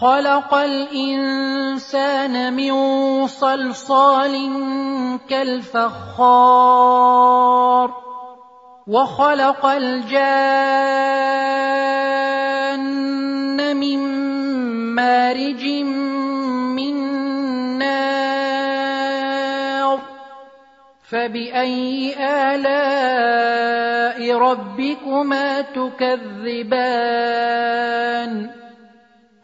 خلق الإنسان من صلصال كالفخار وخلق الجان من مارج من نار فبأي آلاء ربكما تكذبان؟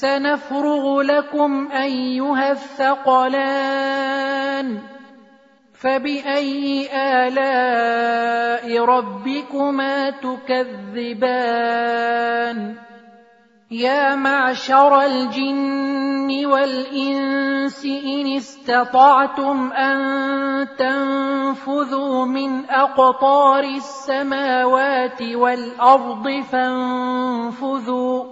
سنفرغ لكم أيها الثقلان فبأي آلاء ربكما تكذبان يا معشر الجن والإنس إن استطعتم أن تنفذوا من أقطار السماوات والأرض فانفذوا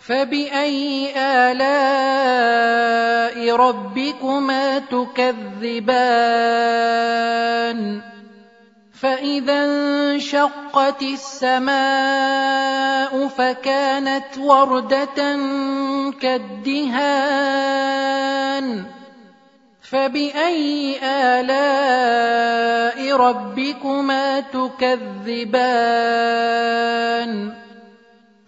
فبأي آلاء ربكما تكذبان؟ فإذا انشقت السماء فكانت وردة كالدهان. فبأي آلاء ربكما تكذبان؟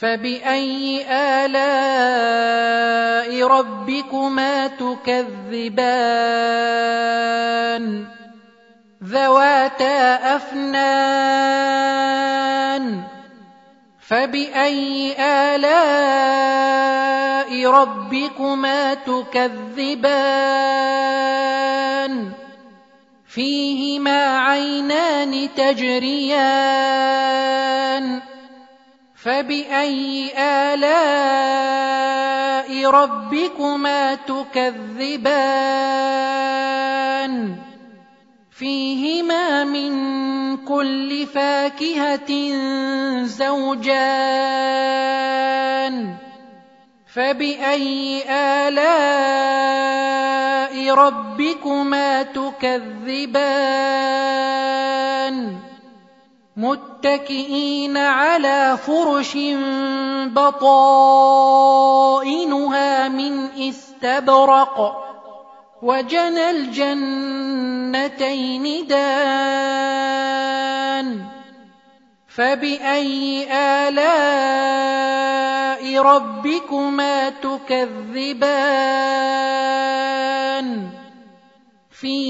فبأي آلاء ربكما تكذبان؟ ذواتا أفنان؟ فبأي آلاء ربكما تكذبان؟ فيهما عينان تجريان؟ فبأي آلاء ربكما تكذبان؟ فيهما من كل فاكهة زوجان. فبأي آلاء ربكما تكذبان؟ متكئين على فرش بطائنها من استبرق وجنى الجنتين دان فبأي آلاء ربكما تكذبان؟ فيهن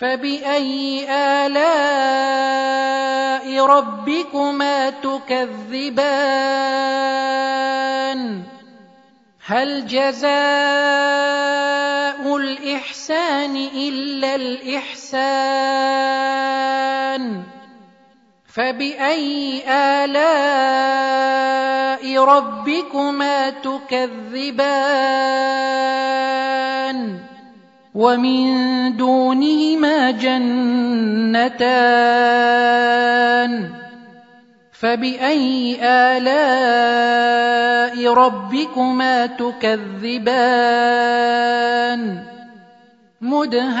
فبأي آلاء ربكما تكذبان هل جزاء الإحسان إلا الإحسان فبأي آلاء ربكما تكذبان ومن دونهما جنتان فبأي آلاء ربكما تكذبان؟ مدهامتان.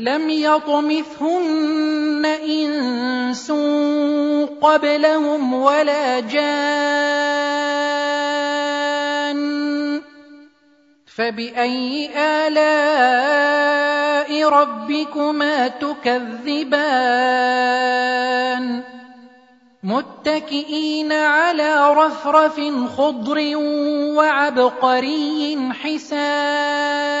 لم يطمثهن إنس قبلهم ولا جان. فبأي آلاء ربكما تكذبان؟ متكئين على رفرف خضر وعبقري حسان.